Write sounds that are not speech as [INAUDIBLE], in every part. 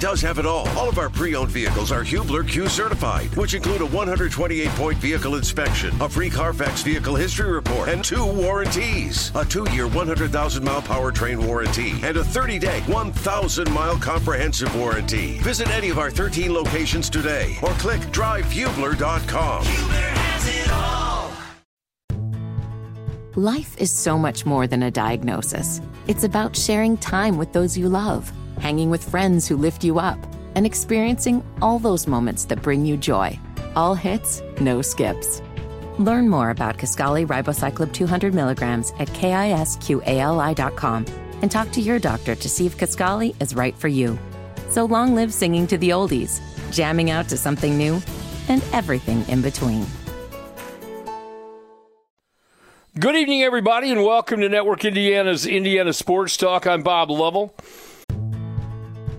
does have it all. All of our pre-owned vehicles are Hubler Q certified, which include a 128-point vehicle inspection, a free Carfax vehicle history report, and two warranties. A two-year 100,000-mile powertrain warranty and a 30-day 1,000-mile comprehensive warranty. Visit any of our 13 locations today or click drivehubler.com. Hubler has it all. Life is so much more than a diagnosis. It's about sharing time with those you love, hanging with friends who lift you up, and experiencing all those moments that bring you joy. All hits, no skips. Learn more about Kisqali Ribociclib 200 milligrams at kisqali.com and talk to your doctor to see if Kisqali is right for you. So long live singing to the oldies, jamming out to something new, and everything in between. Good evening, everybody, and welcome to Network Indiana's Indiana Sports Talk. I'm Bob Lovell.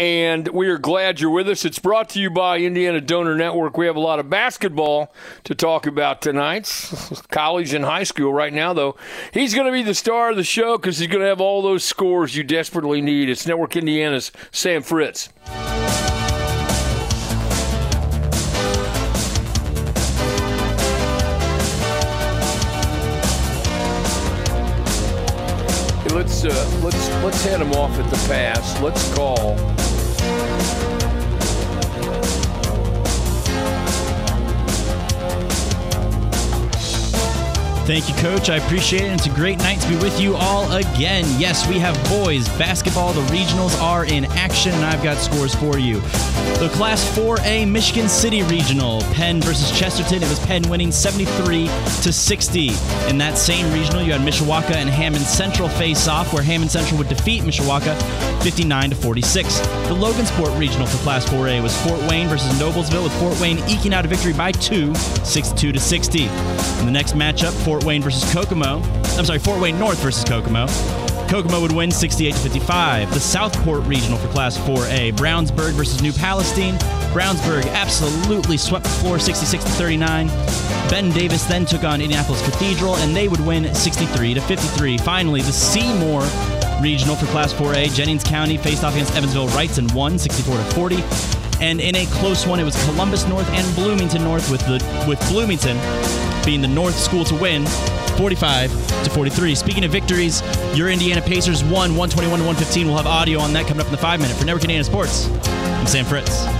And we are glad you're with us. It's brought to you by Indiana Donor Network. We have a lot of basketball to talk about tonight, [LAUGHS] college and high school right now, though. He's going to be the star of the show because he's going to have all those scores you desperately need. It's Network Indiana's Sam Fritz. let's uh, let's let's head him off at the pass. Let's call. Thank you, Coach. I appreciate it. It's a great night to be with you all again. Yes, we have boys basketball. The regionals are in action, and I've got scores for you. The Class 4A Michigan City Regional, Penn versus Chesterton. It was Penn winning 73 to 60. In that same regional, you had Mishawaka and Hammond Central face off, where Hammond Central would defeat Mishawaka 59 to 46. The Logansport Regional for Class 4A was Fort Wayne versus Noblesville, with Fort Wayne eking out a victory by two, 62 to 60. In the next matchup, Fort Wayne versus Kokomo. I'm sorry, Fort Wayne North versus Kokomo. Kokomo would win 68 to 55. The Southport Regional for Class 4A. Brownsburg versus New Palestine. Brownsburg absolutely swept the floor 66 to 39. Ben Davis then took on Indianapolis Cathedral and they would win 63 to 53. Finally, the Seymour Regional for Class 4A. Jennings County faced off against Evansville Reitz and won 64 to 40. And in a close one, it was Columbus North and Bloomington North with the with Bloomington being the North school to win 45 to 43. Speaking of victories, your Indiana Pacers won 121 to 115. We'll have audio on that coming up in the five minute. For Network Indiana Sports, I'm Sam Fritz.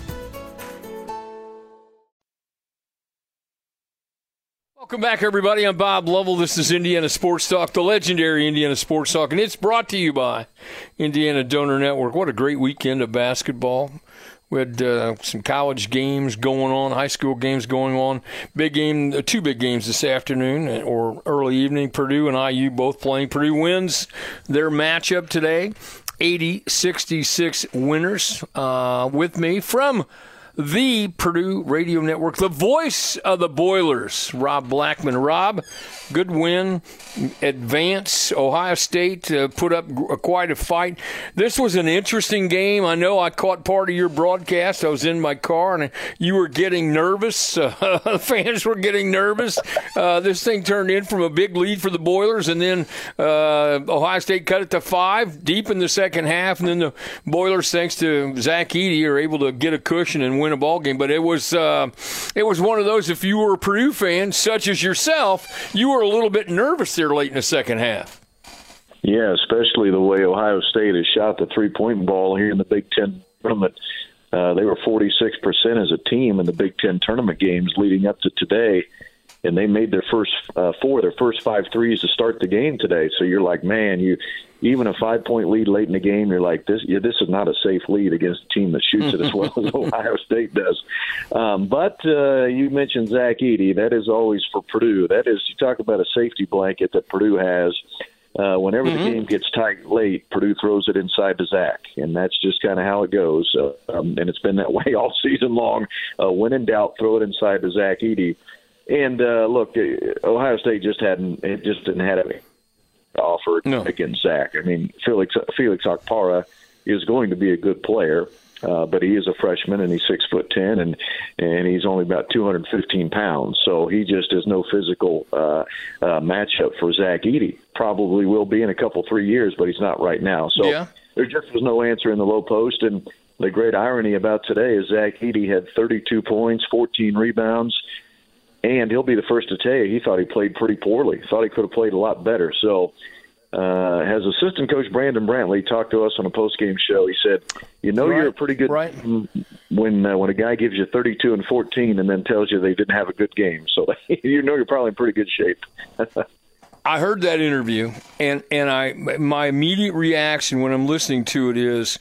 Welcome back, everybody. I'm Bob Lovell. This is Indiana Sports Talk, the legendary Indiana Sports Talk, and it's brought to you by Indiana Donor Network. What a great weekend of basketball. We had uh, some college games going on, high school games going on. Big game, uh, two big games this afternoon uh, or early evening. Purdue and IU both playing. Purdue wins their matchup today, 80 66 winners. Uh, with me from the Purdue Radio Network, the voice of the Boilers, Rob Blackman. Rob, good win, advance. Ohio State uh, put up quite a fight. This was an interesting game. I know I caught part of your broadcast. I was in my car and you were getting nervous. [LAUGHS] Uh, fans were getting nervous. Uh, this thing turned in from a big lead for the Boilers, and then uh, Ohio State cut it to five deep in the second half, and then the Boilers, thanks to Zach Edey, are able to get a cushion and win a ball game. But it was uh, it was one of those. If you were a Purdue fan, such as yourself, you were a little bit nervous there late in the second half. Yeah, especially the way Ohio State has shot the three point ball here in the Big Ten tournament. Uh, they were 46% as a team in the Big Ten tournament games leading up to today, and they made their first uh, four, their first five threes to start the game today. So you're like, man, you even a five point lead late in the game, you're like, this yeah, this is not a safe lead against a team that shoots it as well as [LAUGHS] Ohio State does. Um, but uh, you mentioned Zach Edey. That is always for Purdue. That is, you talk about a safety blanket that Purdue has. Uh, whenever mm-hmm. the game gets tight late, Purdue throws it inside to Zach, and that's just kind of how it goes. Uh, um, and it's been that [LAUGHS] way all season long. Uh, when in doubt, throw it inside to Zach Edey. And uh, look, uh, Ohio State just hadn't it just didn't have any offer no. against Zach. I mean, Felix Felix Okpara is going to be a good player. Uh, but he is a freshman and he's six foot ten and and he's only about 215 pounds, so he just is no physical uh, uh, matchup for Zach Edey. Probably will be in a couple three years, but he's not right now. So yeah. there just was no answer in the low post. And the great irony about today is Zach Edey had 32 points, 14 rebounds, and he'll be the first to tell you he thought he played pretty poorly. Thought he could have played a lot better. So uh, has assistant coach Brandon Brantley talked to us on a post game show. He said, "You know, right, you're a pretty good right. when uh, when a guy gives you 32 and 14 and then tells you they didn't have a good game. So [LAUGHS] you know you're probably in pretty good shape." [LAUGHS] I heard that interview, and and I my immediate reaction when I'm listening to it is.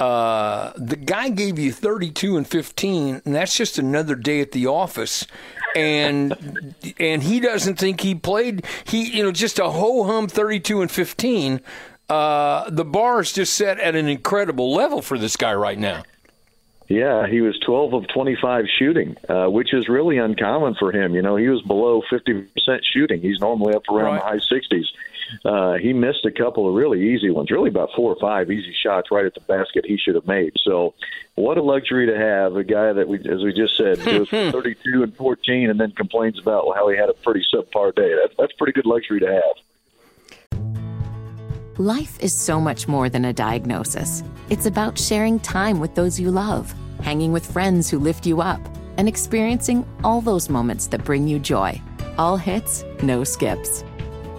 Uh, the guy gave you 32 and 15, and that's just another day at the office and and he doesn't think he played. He you know just a ho hum thirty two and fifteen. Uh, the bar is just set at an incredible level for this guy right now. Yeah, he was 12 of 25 shooting, uh, which is really uncommon for him. You know, he was below 50% shooting. He's normally up around right. the high 60s. Uh, he missed a couple of really easy ones, really about four or five easy shots right at the basket he should have made. So, what a luxury to have a guy that we, as we just said, [LAUGHS] goes from 32 and 14 and then complains about how he had a pretty subpar day. That, that's pretty good luxury to have. Life is so much more than a diagnosis. It's about sharing time with those you love, hanging with friends who lift you up, and experiencing all those moments that bring you joy. All hits, no skips.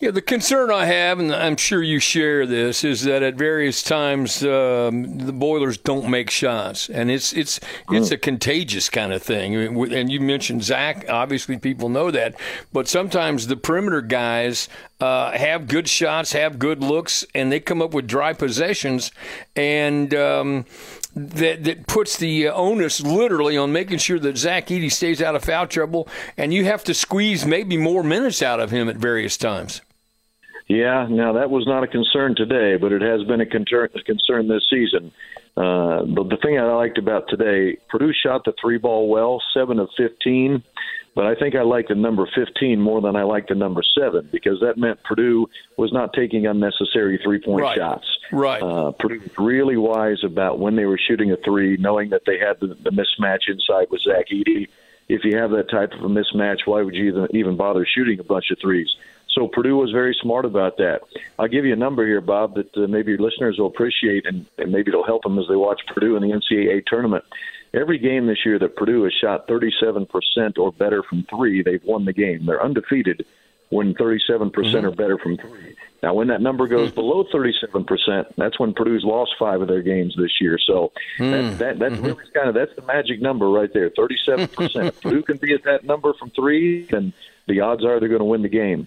Yeah, the concern I have, and I'm sure you share this, is that at various times um, the Boilers don't make shots, and it's it's it's a contagious kind of thing. And you mentioned Zach. Obviously, people know that, but sometimes the perimeter guys uh, have good shots, have good looks, and they come up with dry possessions, and um, that that puts the onus literally on making sure that Zach Edey stays out of foul trouble, and you have to squeeze maybe more minutes out of him at various times. Yeah, now that was not a concern today, but it has been a concern, this season. Uh, but the thing I liked about today, Purdue shot the three ball well, seven of 15. But I think I liked the number 15 more than I liked the number seven because that meant Purdue was not taking unnecessary three point right. shots. Right. Uh, Purdue was really wise about when they were shooting a three, knowing that they had the, the mismatch inside with Zach Edey. If you have that type of a mismatch, why would you even bother shooting a bunch of threes? So Purdue was very smart about that. I'll give you a number here, Bob, that uh, maybe your listeners will appreciate, and, and maybe it'll help them as they watch Purdue in the NCAA tournament. Every game this year that Purdue has shot 37% or better from three, they've won the game. They're undefeated when 37% mm-hmm. or better from three. Now, when that number goes mm-hmm. below 37%, that's when Purdue's lost five of their games this year. So mm-hmm. that, that, that's mm-hmm. really kind of that's the magic number right there, 37%. if [LAUGHS] Purdue can be at that number from three, then the odds are they're going to win the game.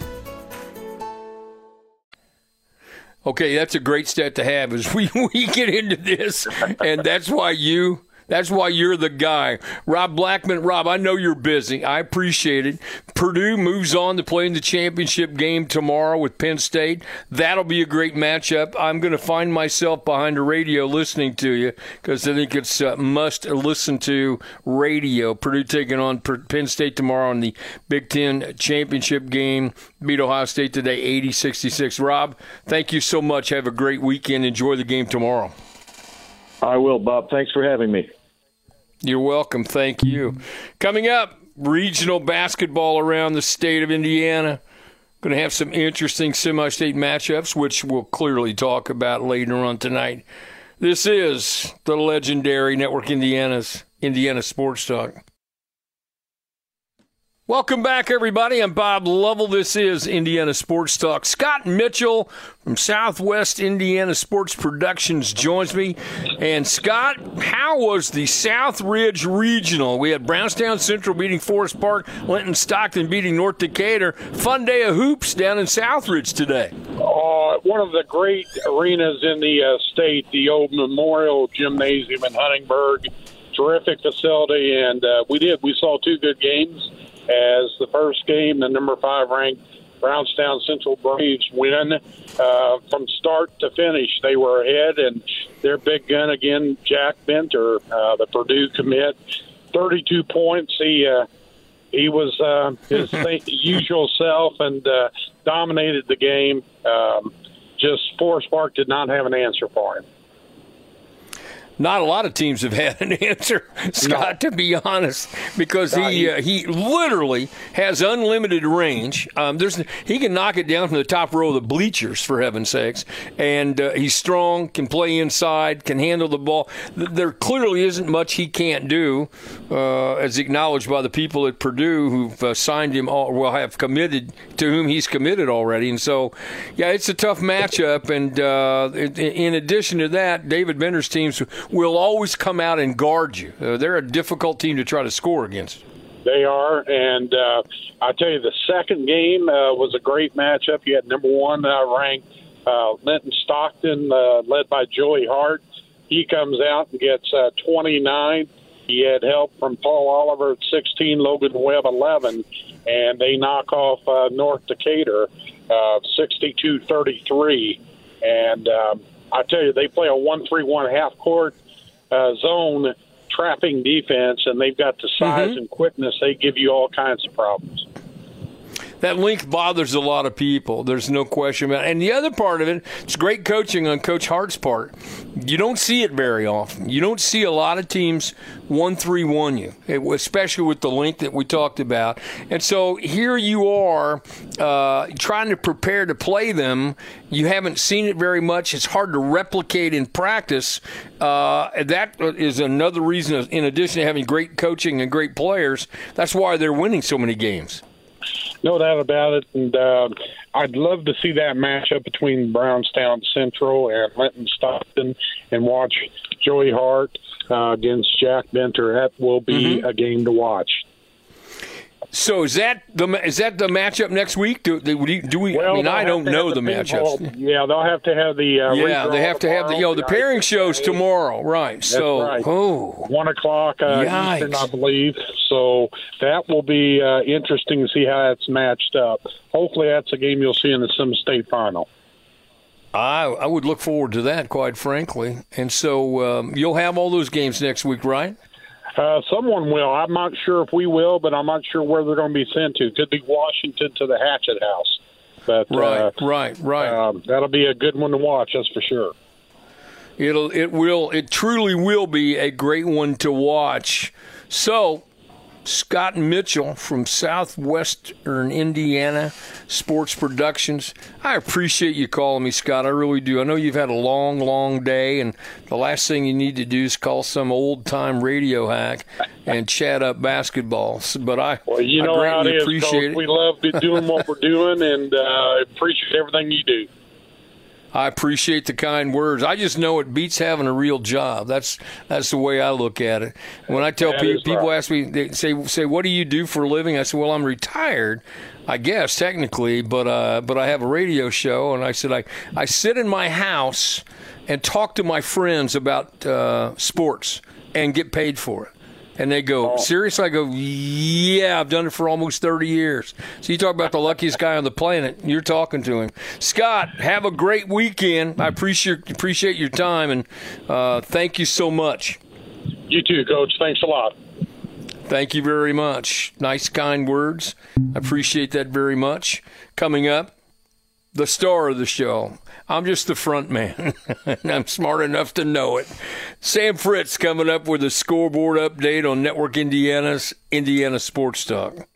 Okay, that's a great stat to have as we, [LAUGHS] we get into this. And that's why you That's why you're the guy. Rob Blackman, Rob, I know you're busy. I appreciate it. Purdue moves on to play in the championship game tomorrow with Penn State. That'll be a great matchup. I'm going to find myself behind a radio listening to you because I think it's a must listen to radio. Purdue taking on Penn State tomorrow in the Big Ten championship game. Beat Ohio State today 80 66. Rob, thank you so much. Have a great weekend. Enjoy the game tomorrow. I will, Bob. Thanks for having me. You're welcome. Thank you. Coming up, regional basketball around the state of Indiana. Going to have some interesting semi state matchups, which we'll clearly talk about later on tonight. This is the legendary Network Indiana's Indiana Sports Talk. Welcome back, everybody. I'm Bob Lovell. This is Indiana Sports Talk. Scott Mitchel from Southwest Indiana Sports Productions joins me. And Scott, how was the Southridge Regional? We had Brownstown Central beating Forest Park, Linton Stockton beating North Decatur. Fun day of hoops down in Southridge today. Uh, one of the great arenas in the uh, state, the old Memorial Gymnasium in Huntingburg. Terrific facility, and uh, we did. We saw two good games as the first game, the number five ranked Brownstown Central Braves win uh, from start to finish. They were ahead, and their big gun again, Jack Benter, uh, the Purdue commit, 32 points. He uh, he was uh, his [LAUGHS] usual self and uh, dominated the game. Um, just Forest Park did not have an answer for him not a lot of teams have had an [LAUGHS] answer, Scott, no. to be honest, because he uh, he literally has unlimited range. Um, there's he can knock it down from the top row of the bleachers for heaven's sakes, and uh, he's strong, can play inside, can handle the ball. There clearly isn't much he can't do, uh, as acknowledged by the people at Purdue who've uh, signed him, all, well, have committed to whom he's committed already, and so yeah, it's a tough matchup. And uh, in addition to that, David Benter's teams will always come out and guard you. Uh, they're a difficult team to try to score against. They are, and uh, I tell you, the second game uh, was a great matchup. You had number one uh, ranked uh, Linton Stockton, uh, led by Joey Hart. He comes out and gets uh, 29. He had help from Paul Oliver at 16, Logan Webb 11, and they knock off uh, North Decatur uh, 62 33. And um, I tell you, they play a one-three-one half court uh, zone trapping defense, and they've got the size mm-hmm. and quickness. They give you all kinds of problems that length bothers a lot of people. There's no question about it. And the other part of it, it's great coaching on Coach Hart's part. You don't see it very often. You don't see a lot of teams one three one you, especially with the length that we talked about. And so here you are uh, trying to prepare to play them. You haven't seen it very much. It's hard to replicate in practice. Uh, that is another reason, in addition to having great coaching and great players, that's why they're winning so many games. No doubt about it. And uh, I'd love to see that matchup between Brownstown Central and Linton Stockton and watch Joey Hart uh, against Jack Benter. That will be mm-hmm. a game to watch. So is that the is that the matchup next week? Do, do we? Do we well, I mean, I don't know the, matchups. Yeah, they'll have to have the uh, yeah. They have to have the you know the pairing shows tomorrow, right? That's so right. oh, one o'clock uh, Eastern, I believe. So that will be uh, interesting to see how that's matched up. Hopefully, that's a game you'll see in the Semi State final. I I would look forward to that, quite frankly. And so um, you'll have all those games next week, right? Uh, someone will. I'm not sure if we will, but I'm not sure where they're going to be sent to. Could be Washington to the Hatchet House. But right, uh, right, right. Um, that'll be a good one to watch. That's for sure. It'll, it will, it truly will be a great one to watch. So Scott Mitchel from Southwestern Indiana Sports Productions. I appreciate you calling me, Scott. I really do. I know you've had a long, long day, and the last thing you need to do is call some old time radio hack and chat up basketball. But I, well, you know I greatly how it is, appreciate it. We love doing what we're doing, and uh, appreciate everything you do. I appreciate the kind words. I just know it beats having a real job. That's that's the way I look at it. When I tell people, people right. ask me, they say, "Say, what do you do for a living?" I say, "Well, I'm retired, I guess technically, but uh, but I have a radio show." And I said, "I I sit in my house and talk to my friends about uh, sports." and get paid for it. And they go, seriously? I go, yeah, I've done it for almost 30 years. So you talk about the luckiest guy on the planet. You're talking to him. Scott, have a great weekend. I appreciate appreciate your time and uh, thank you so much. You too, Coach. Thanks a lot. Thank you very much. Nice, kind words. I appreciate that very much. Coming up, the star of the show. I'm just the front man, [LAUGHS] and I'm smart enough to know it. Sam Fritz coming up with a scoreboard update on Network Indiana's Indiana Sports Talk.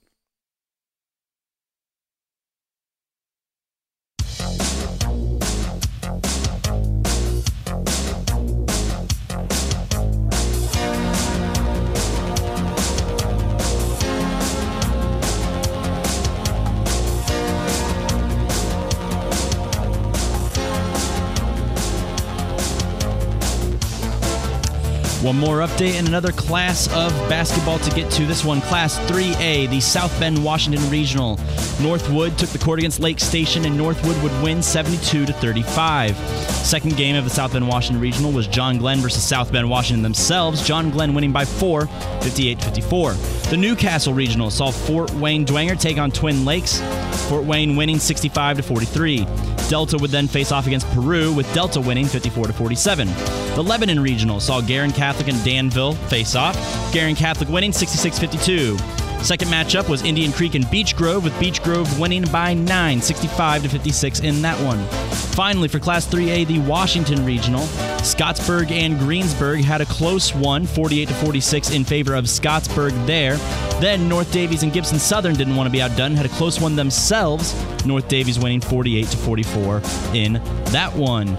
One more update and another class of basketball to get to. This one, Class 3A, the South Bend Washington Regional. Northwood took the court against Lake Station, and Northwood would win 72 to 35. Second game of the South Bend Washington Regional was John Glenn versus South Bend Washington themselves. John Glenn winning by four, 58 54. The New Castle Regional saw Fort Wayne Dwenger take on Twin Lakes. Fort Wayne winning 65 to 43. Delta would then face off against Peru, with Delta winning 54 to 47. The Lebanon Regional saw Guerin Catholic and Danville face off. Guerin Catholic winning 66 52. Second matchup was Indian Creek and Beech Grove, with Beech Grove winning by 9, 65 to 56 in that one. Finally, for Class 3A, the Washington Regional, Scottsburg and Greensburg had a close one, 48 to 46 in favor of Scottsburg there. Then North Daviess and Gibson Southern didn't want to be outdone, had a close one themselves. North Daviess winning 48 to 44 in that one.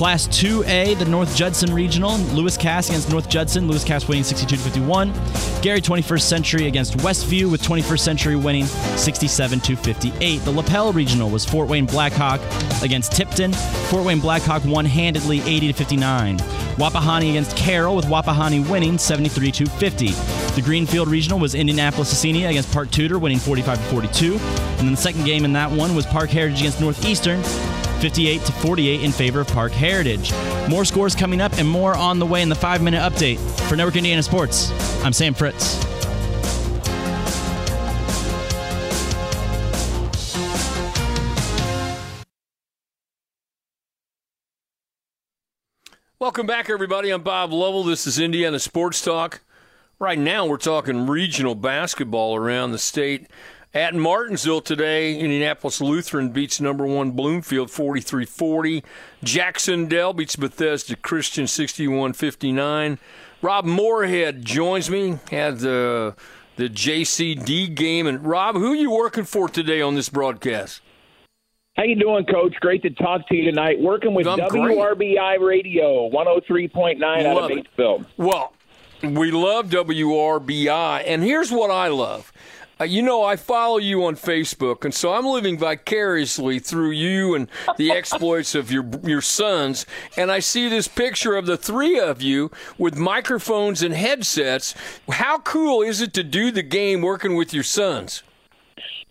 Class 2A, the North Judson Regional, Lewis Cass against North Judson, Lewis Cass winning 62 to 51. Gary 21st Century against Westview, with 21st Century winning 67 to 58. The Lapel Regional was Fort Wayne Blackhawk against Tipton. Fort Wayne Blackhawk one handedly 80 to 59. Wapahani against Carroll, with Wapahani winning 73 to 50. The Greenfield Regional was Indianapolis Scecina against Park Tudor, winning 45 to 42. And then the second game in that one was Parke Heritage against Northeastern. 58 to 48 in favor of Parke Heritage. More scores coming up and more on the way in the five minute update. For Network Indiana Sports, I'm Sam Fritz. Welcome back, everybody. I'm Bob Lovell. This is Indiana Sports Talk. Right now, we're talking regional basketball around the state. At Martinsville today, Indianapolis Lutheran beats number one Bloomfield 43 40. Jac-Cen-Del beats Bethesda Christian 61 59. Rob Moorhead joins me at the, the JCD game. And Rob, who are you working for today on this broadcast? How you doing, Coach? Great to talk to you tonight. Working with I'm WRBI great. Radio, 103.9 out of. Batesville. Well, we love WRBI, and here's what I love. Uh, you know, I follow you on Facebook, and so I'm living vicariously through you and the [LAUGHS] exploits of your your sons. And I see this picture of the three of you with microphones and headsets. How cool is it to do the game working with your sons?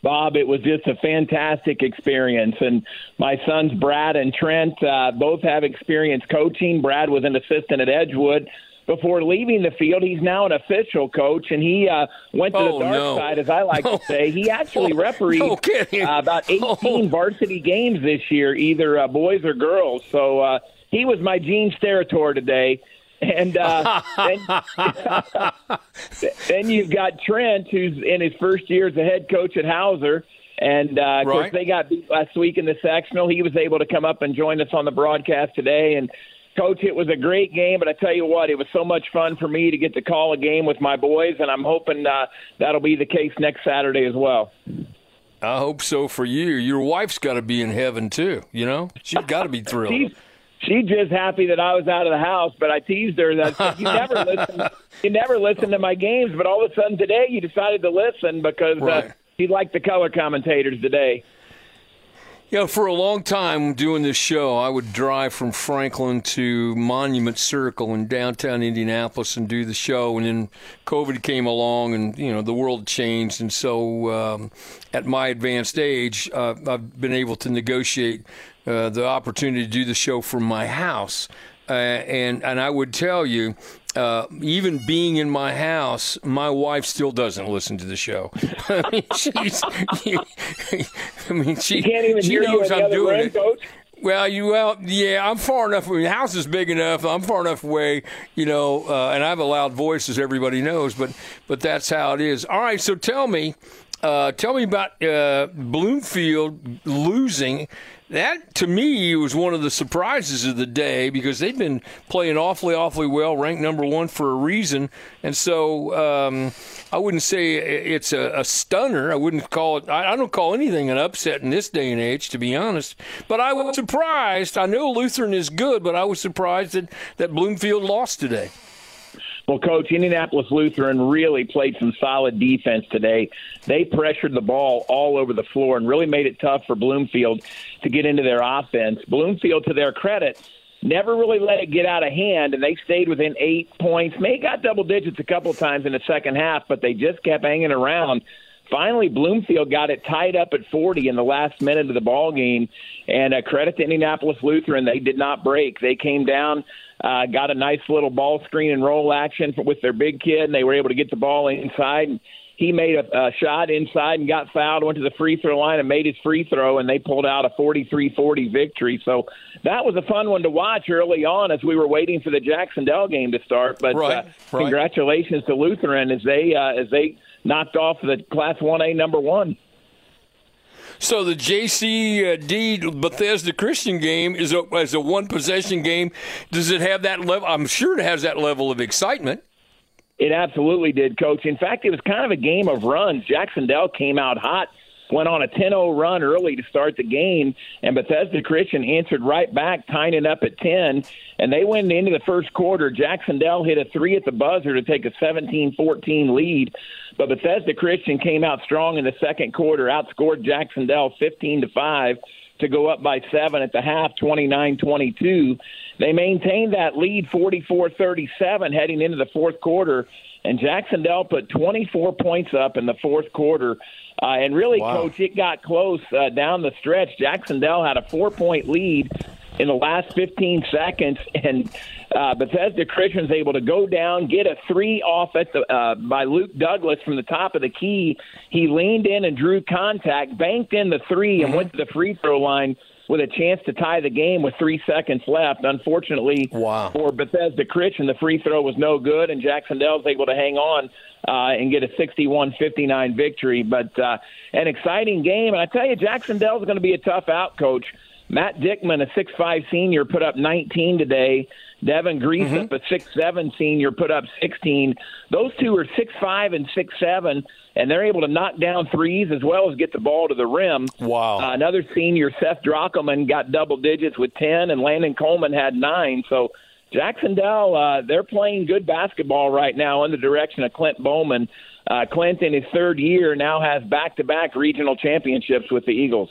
Bob, it was just a fantastic experience. And my sons, Brad and Trent, uh, both have experience coaching. Brad was an assistant at Edgewood. Before leaving the field, he's now an official coach, and he uh, went to Oh, the dark no. side, as I like No. to [LAUGHS] say. He actually No refereed [LAUGHS] kidding. uh, about [LAUGHS] 18 Oh. varsity games this year, either uh, boys or girls. So uh, he was my Gene Steratore today. And uh, then, then you've got Trent, who's in his first year as a head coach at Hauser. And uh, of course, they got beat last week in the sectional. He was able to come up and join us on the broadcast today. And coach, it was a great game. But I tell you what, it was so much fun for me to get to call a game with my boys, and I'm hoping uh, that'll be the case next Saturday as well. I hope so for you. Your wife's got to be in heaven too. You know, she's got to be [LAUGHS] thrilled. She's she's just happy that I was out of the house. But I teased her that said, you never [LAUGHS] listen. You never listen to my games, but all of a sudden today you decided to listen because Right. uh, you like the color commentators today. Know, for a long time doing this show, I would drive from Franklin to Monument Circle in downtown Indianapolis and do the show. And then COVID came along, and you know the world changed. And so, um, at my advanced age, uh, I've been able to negotiate uh, the opportunity to do the show from my house. Uh, and and I would tell you, uh, even being in my house, my wife still doesn't listen to the show. [LAUGHS] I mean, she's. I mean, she can't even she knows I'm doing it. Coach. Well, you well, yeah, I'm far enough. I mean, the house is big enough. I'm far enough away, you know, uh, and I have a loud voice, as everybody knows. But but that's how it is. All right, so tell me, uh, tell me about uh, Bloomfield losing. That to me was one of the surprises of the day because they've been playing awfully, awfully well, ranked number one for a reason. And so um, I wouldn't say it's a, a stunner. I wouldn't call it. I, I don't call anything an upset in this day and age, to be honest. But I was surprised. I know Lutheran is good, but I was surprised that that Bloomfield lost today. Well, Coach, Indianapolis Lutheran really played some solid defense today. They pressured the ball all over the floor and really made it tough for Bloomfield to get into their offense. Bloomfield, to their credit, never really let it get out of hand, and they stayed within eight points. May got double digits a couple times in the second half, but they just kept hanging around. Finally, Bloomfield got it tied up at 40 in the last minute of the ball game, and uh, credit to Indianapolis Lutheran, they did not break. They came down, uh, got a nice little ball screen and roll action with their big kid, and they were able to get the ball inside. And he made a, a shot inside and got fouled, went to the free throw line and made his free throw, and they pulled out a 43-40 victory. So that was a fun one to watch early on as we were waiting for the Jac-Cen-Del game to start. But Right, uh, right. congratulations to Lutheran as they uh, as they knocked off the Class 1A number one. So the JCD Bethesda Christian game is a, is a one possession game. Does it have that level? I'm sure it has that level of excitement. It absolutely did, Coach. In fact, it was kind of a game of runs. Jac-Cen-Del came out hot, went on a 10 0 run early to start the game, and Bethesda Christian answered right back, tying it up at 10. And they went into the first quarter. Jac-Cen-Del hit a three at the buzzer to take a 17 14 lead. But Bethesda Christian came out strong in the second quarter, outscored Jac-Cen-Del 15 to 5 to go up by seven at the half, 29 22. They maintained that lead 44 37 heading into the fourth quarter, and Jac-Cen-Del put 24 points up in the fourth quarter. Uh, and really, Wow. Coach, it got close uh, down the stretch. Jac-Cen-Del had a four point lead in the last 15 seconds, [LAUGHS] and uh, Bethesda Christian's able to go down, get a three off at the uh, by Luke Douglas from the top of the key. He leaned in and drew contact, banked in the 3 and went to the free throw line with a chance to tie the game with three seconds left. Unfortunately, Wow. for Bethesda Christian, the free throw was no good, and Jac-Cen-Del's able to hang on uh, and get a 61-59 victory. But uh, an exciting game, and I tell you, Jac-Cen-Del's going to be a tough out, Coach. Matt Dickman, a 6'5 senior, put up 19 today. Devin Greaseup, a 6'7 senior, put up 16. Those two are six five and six seven, and they're able to knock down threes as well as get the ball to the rim. Wow. Uh, another senior, Seth Drockelman, got double digits with 10, and Landon Coleman had nine. So Jac-Cen-Del, uh, they're playing good basketball right now in the direction of Clint Bowman. Uh, Clint, in his third year, now has back to back regional championships with the Eagles.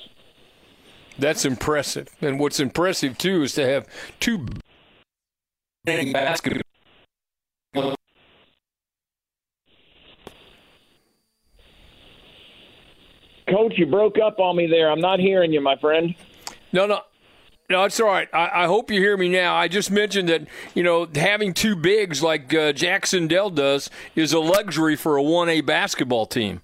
That's impressive. And what's impressive too is to have two Coach, you broke up on me there. I'm not hearing you, my friend. No, no. No, it's all right. I, I hope you hear me now. I just mentioned that, you know, having two bigs like uh, Jac-Cen-Del does is a luxury for a 1A basketball team.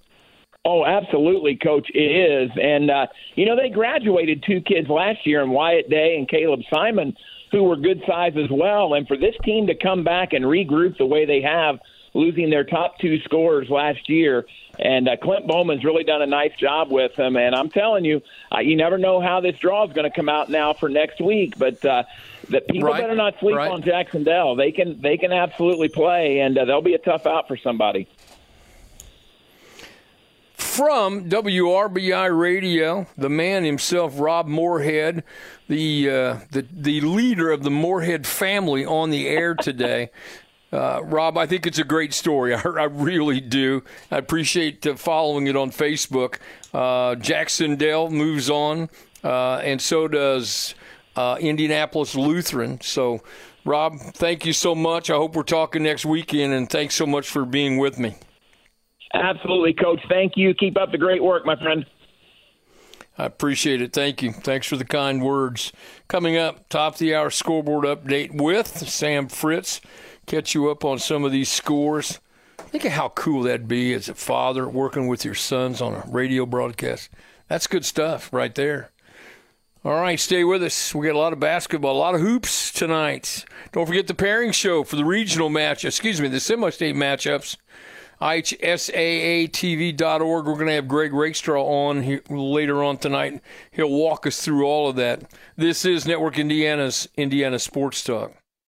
Oh, absolutely, Coach. It is. And, uh, you know, they graduated two kids last year in Wyatt Day and Caleb Simon, who were good size as well. And for this team to come back and regroup the way they have, losing their top two scorers last year, and uh, Clint Bowman's really done a nice job with them. And I'm telling you, uh, you never know how this draw is going to come out now for next week. But uh, the people Right, better not sleep right. on Jac-Cen-Del. They can they can absolutely play, and uh, they'll be a tough out for somebody. From WRBI Radio, the man himself, Rob Moorhead, the uh, the the leader of the Moorhead family, on the air today. Uh, Rob, I think it's a great story. [LAUGHS] I, I really do. I appreciate uh, following it on Facebook. Uh, Jac-Cen-Del moves on, uh, and so does uh, Indianapolis Lutheran. So, Rob, thank you so much. I hope we're talking next weekend, and thanks so much for being with me. Absolutely, Coach. Thank you. Keep up the great work, my friend. I appreciate it. Thank you. Thanks for the kind words. Coming up, top of the hour scoreboard update with Sam Fritz. Catch you up on some of these scores. Think of how cool that'd be as a father working with your sons on a radio broadcast. That's good stuff right there. All right, stay with us. We got a lot of basketball, a lot of hoops tonight. Don't forget the pairing show for the regional match, excuse me, the semi state matchups. IHSAATV.org. We're going to have Greg Rakestraw on here later on tonight. He'll walk us through all of that. This is Network Indiana's Indiana Sports Talk.